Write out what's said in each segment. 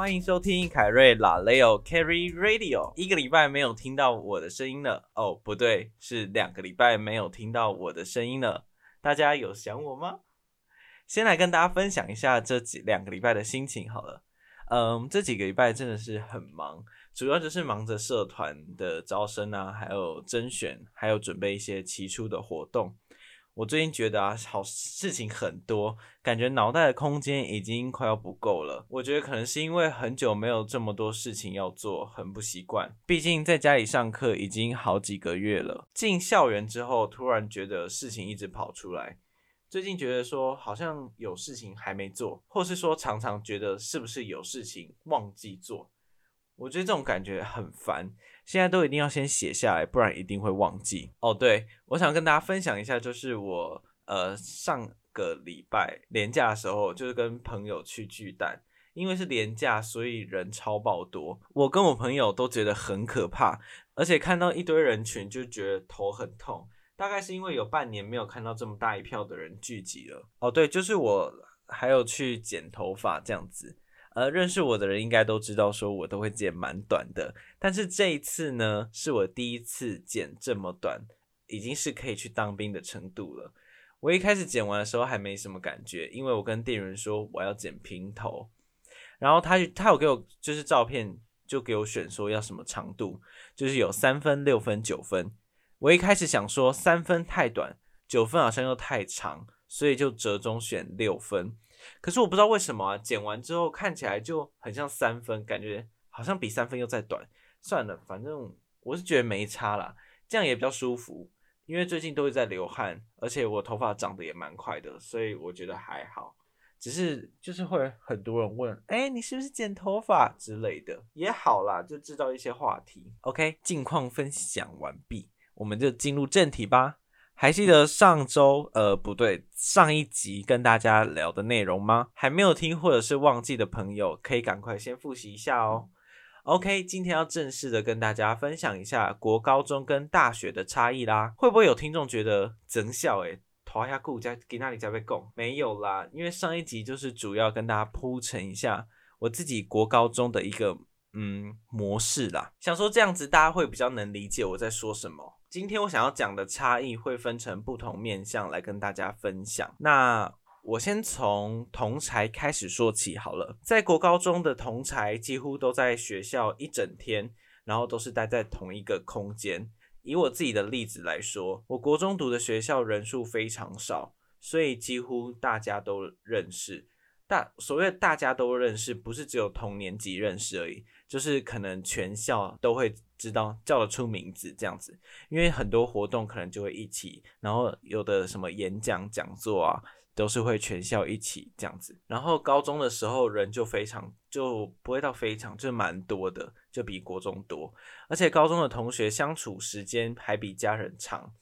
欢迎收听凯瑞拉雷 o Carry Radio，。一个礼拜没有听到我的声音了，哦，不对，是两个礼拜没有听到我的声音了。大家有想我吗？先来跟大家分享一下这几两个礼拜的心情好了。嗯，这几个礼拜真的是很忙，主要就是忙着社团的招生啊，还有甄选，还有准备一些期初的活动。我最近觉得啊，好事情很多，感觉脑袋的空间已经快要不够了。我觉得可能是因为很久没有这么多事情要做，很不习惯。毕竟在家里上课已经好几个月了，进校园之后，突然觉得事情一直跑出来。最近觉得说好像有事情还没做，或是说常常觉得是不是有事情忘记做。我觉得这种感觉很烦，现在都一定要先写下来，不然一定会忘记。哦，对，我想跟大家分享一下，就是我呃上个礼拜连假的时候，就是跟朋友去巨蛋，因为是连假，所以人超爆多，我跟我朋友都觉得很可怕，而且看到一堆人群就觉得头很痛，大概是因为有半年没有看到这么大一票的人聚集了。哦，对，就是我还有去剪头发这样子。呃，认识我的人应该都知道，说我都会剪蛮短的。但是这一次呢，是我第一次剪这么短，已经是可以去当兵的程度了。我一开始剪完的时候还没什么感觉，因为我跟店员说我要剪平头，然后他他有给我就是照片，就给我选说要什么长度，就是有三分、六分、九分。我一开始想说三分太短，九分好像又太长，所以就折中选六分。可是我不知道为什么啊，剪完之后看起来就很像三分，感觉好像比三分又再短。算了，反正我是觉得没差啦，这样也比较舒服。因为最近都是在流汗，而且我头发长得也蛮快的，所以我觉得还好。只是就是会很多人问，哎，你是不是剪头发之类的？也好啦，就制造一些话题。OK，近况分享完毕，我们就进入正题吧。还记得上周，呃，不对，上一集跟大家聊的内容吗？还没有听或者是忘记的朋友，可以赶快先复习一下哦。OK，今天要正式的跟大家分享一下国高中跟大学的差异啦。会不会有听众觉得真笑？诶，拖下顾家给那里加被供？没有啦，因为上一集就是主要跟大家铺陈一下我自己国高中的一个嗯模式啦，想说这样子大家会比较能理解我在说什么。今天我想要讲的差异会分成不同面向来跟大家分享。那我先从同才开始说起好了。在国高中的同才几乎都在学校一整天，然后都是待在同一个空间。以我自己的例子来说，我国中读的学校人数非常少，所以几乎大家都认识。大所谓大家都认识，不是只有同年级认识而已。就是可能全校都会知道叫得出名字这样子，因为很多活动可能就会一起，然后有的什么演讲讲座啊，都是会全校一起这样子。然后高中的时候人就非常就不会到非常就蛮多的，就比国中多，而且高中的同学相处时间还比家人长，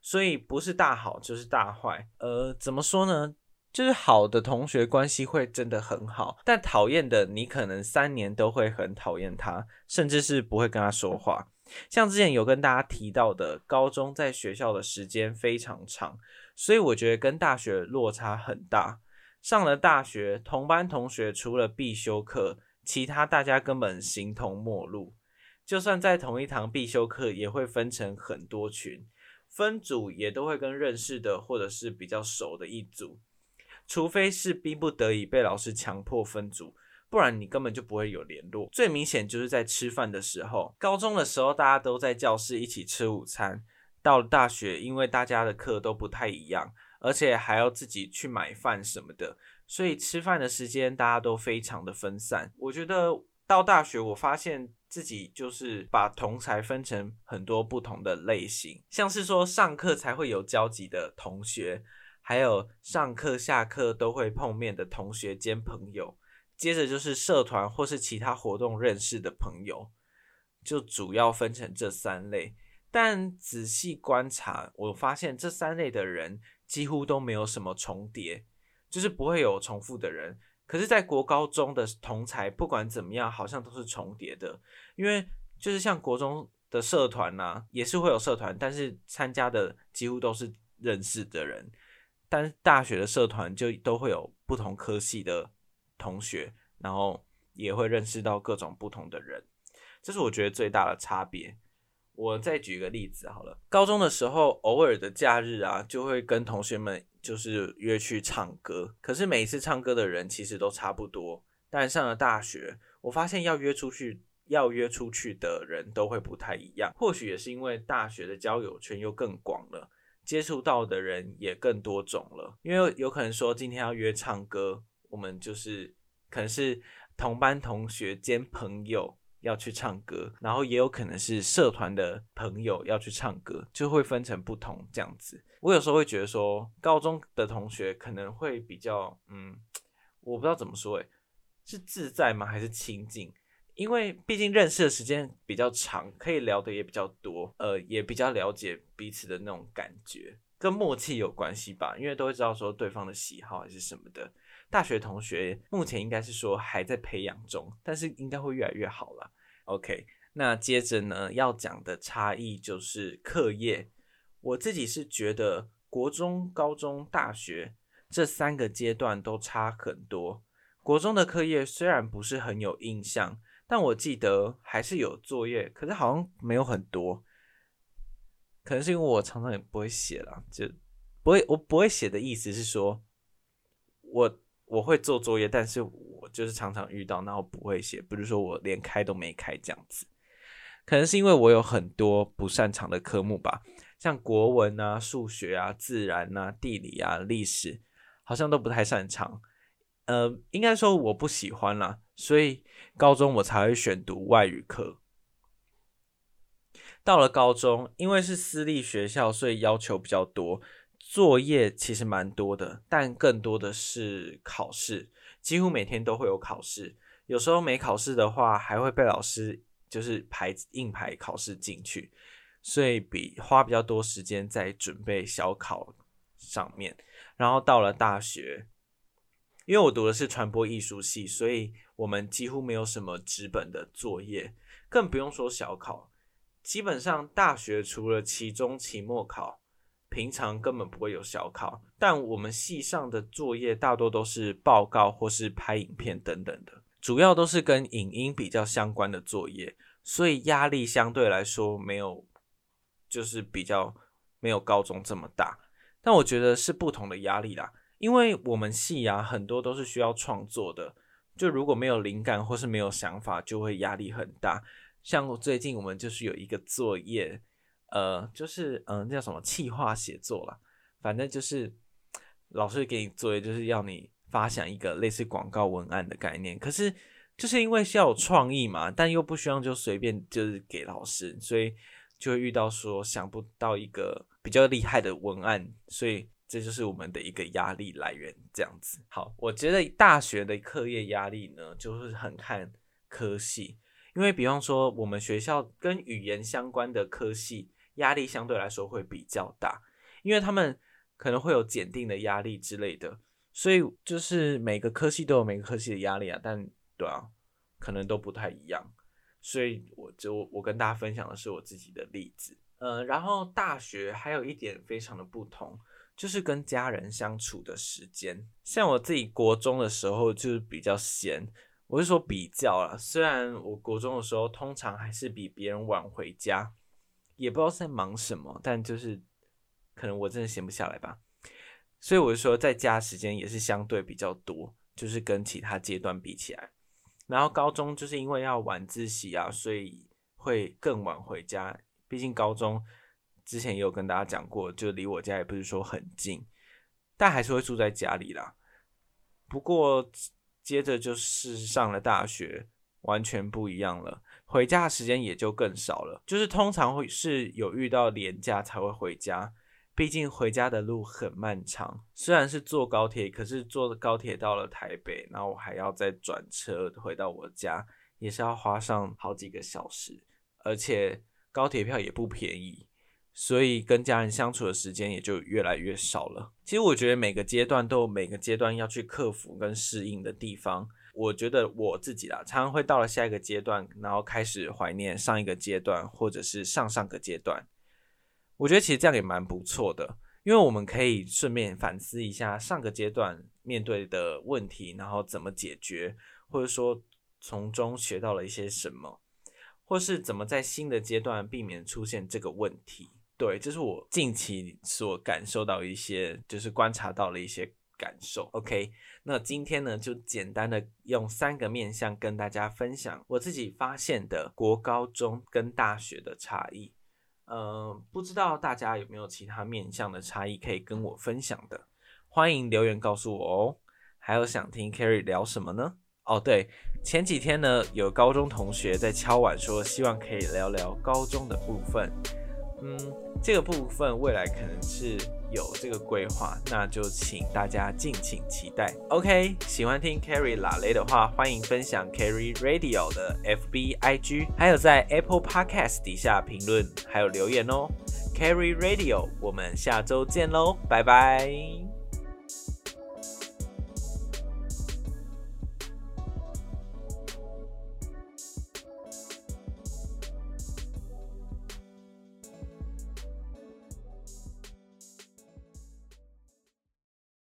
所以不是大好就是大坏。呃，怎么说呢？就是好的同学关系会真的很好，但讨厌的你可能三年都会很讨厌他，甚至是不会跟他说话。像之前有跟大家提到的，高中在学校的时间非常长，所以我觉得跟大学落差很大。上了大学，同班同学除了必修课，其他大家根本形同陌路。就算在同一堂必修课，也会分成很多群，分组也都会跟认识的或者是比较熟的一组。除非是逼不得已被老师强迫分组，不然你根本就不会有联络。最明显就是在吃饭的时候，高中的时候大家都在教室一起吃午餐，到了大学，因为大家的课都不太一样，而且还要自己去买饭什么的，所以吃饭的时间大家都非常的分散。我觉得到大学，我发现自己就是把同才分成很多不同的类型，像是说上课才会有交集的同学。还有上课、下课都会碰面的同学兼朋友，接着就是社团或是其他活动认识的朋友，就主要分成这三类。但仔细观察，我发现这三类的人几乎都没有什么重叠，就是不会有重复的人。可是，在国高中的同才，不管怎么样，好像都是重叠的，因为就是像国中的社团呐，也是会有社团，但是参加的几乎都是认识的人。但大学的社团就都会有不同科系的同学，然后也会认识到各种不同的人，这是我觉得最大的差别。我再举一个例子好了，高中的时候，偶尔的假日啊，就会跟同学们就是约去唱歌。可是每一次唱歌的人其实都差不多。但上了大学，我发现要约出去，要约出去的人都会不太一样。或许也是因为大学的交友圈又更广了，接触到的人也更多种了。因为有可能说今天要约唱歌，我们就是可能是同班同学兼朋友。要去唱歌，然后也有可能是社团的朋友要去唱歌，就会分成不同这样子。我有时候会觉得说，高中的同学可能会比较，嗯，我不知道怎么说，诶，是自在吗？还是亲近？因为毕竟认识的时间比较长，可以聊的也比较多，呃，也比较了解彼此的那种感觉，跟默契有关系吧。因为都会知道说对方的喜好还是什么的。大学同学目前应该是说还在培养中，但是应该会越来越好了。OK，那接着呢要讲的差异就是课业。我自己是觉得国中、高中、大学这三个阶段都差很多。国中的课业虽然不是很有印象，但我记得还是有作业，可是好像没有很多。可能是因为我常常也不会写了，就不会我不会写的意思是说，我。我会做作业，但是我就是常常遇到，然后不会写，不是说我连开都没开这样子，可能是因为我有很多不擅长的科目吧，像国文啊、数学啊、自然啊、地理啊、历史，好像都不太擅长。呃，应该说我不喜欢啦，所以高中我才会选读外语课。到了高中，因为是私立学校，所以要求比较多。作业其实蛮多的，但更多的是考试，几乎每天都会有考试。有时候没考试的话，还会被老师就是排硬排考试进去，所以比花比较多时间在准备小考上面。然后到了大学，因为我读的是传播艺术系，所以我们几乎没有什么纸本的作业，更不用说小考。基本上大学除了期中、期末考。平常根本不会有小考，但我们系上的作业大多都是报告或是拍影片等等的，主要都是跟影音比较相关的作业，所以压力相对来说没有，就是比较没有高中这么大。但我觉得是不同的压力啦，因为我们戏啊很多都是需要创作的，就如果没有灵感或是没有想法，就会压力很大。像最近我们就是有一个作业。呃，就是嗯，那叫什么气化写作了，反正就是老师给你作业，就是要你发想一个类似广告文案的概念。可是就是因为需要有创意嘛，但又不需要就随便就是给老师，所以就会遇到说想不到一个比较厉害的文案，所以这就是我们的一个压力来源。这样子，好，我觉得大学的课业压力呢，就是很看科系，因为比方说我们学校跟语言相关的科系。压力相对来说会比较大，因为他们可能会有检定的压力之类的，所以就是每个科系都有每个科系的压力啊，但对啊，可能都不太一样，所以我就我跟大家分享的是我自己的例子，呃，然后大学还有一点非常的不同，就是跟家人相处的时间，像我自己国中的时候就是比较闲，我是说比较啦，虽然我国中的时候通常还是比别人晚回家。也不知道在忙什么，但就是可能我真的闲不下来吧，所以我就说在家时间也是相对比较多，就是跟其他阶段比起来。然后高中就是因为要晚自习啊，所以会更晚回家。毕竟高中之前也有跟大家讲过，就离我家也不是说很近，但还是会住在家里啦。不过接着就是上了大学，完全不一样了。回家的时间也就更少了，就是通常会是有遇到廉假才会回家，毕竟回家的路很漫长。虽然是坐高铁，可是坐高铁到了台北，然后我还要再转车回到我家，也是要花上好几个小时，而且高铁票也不便宜，所以跟家人相处的时间也就越来越少了。其实我觉得每个阶段都有每个阶段要去克服跟适应的地方。我觉得我自己啦，常常会到了下一个阶段，然后开始怀念上一个阶段，或者是上上个阶段。我觉得其实这样也蛮不错的，因为我们可以顺便反思一下上个阶段面对的问题，然后怎么解决，或者说从中学到了一些什么，或是怎么在新的阶段避免出现这个问题。对，这是我近期所感受到一些，就是观察到了一些感受。OK，那今天呢，就简单的用三个面向跟大家分享我自己发现的国高中跟大学的差异。嗯，不知道大家有没有其他面向的差异可以跟我分享的？欢迎留言告诉我哦。还有想听 Carrie 聊什么呢？哦，对，前几天呢，有高中同学在敲碗说，希望可以聊聊高中的部分。嗯，这个部分未来可能是有这个规划，那就请大家敬请期待。OK，喜欢听 Carrie 拉雷的话，欢迎分享 Carrie Radio 的 FB IG，还有在 Apple Podcast 底下评论还有留言哦。Carrie Radio，我们下周见喽，拜拜。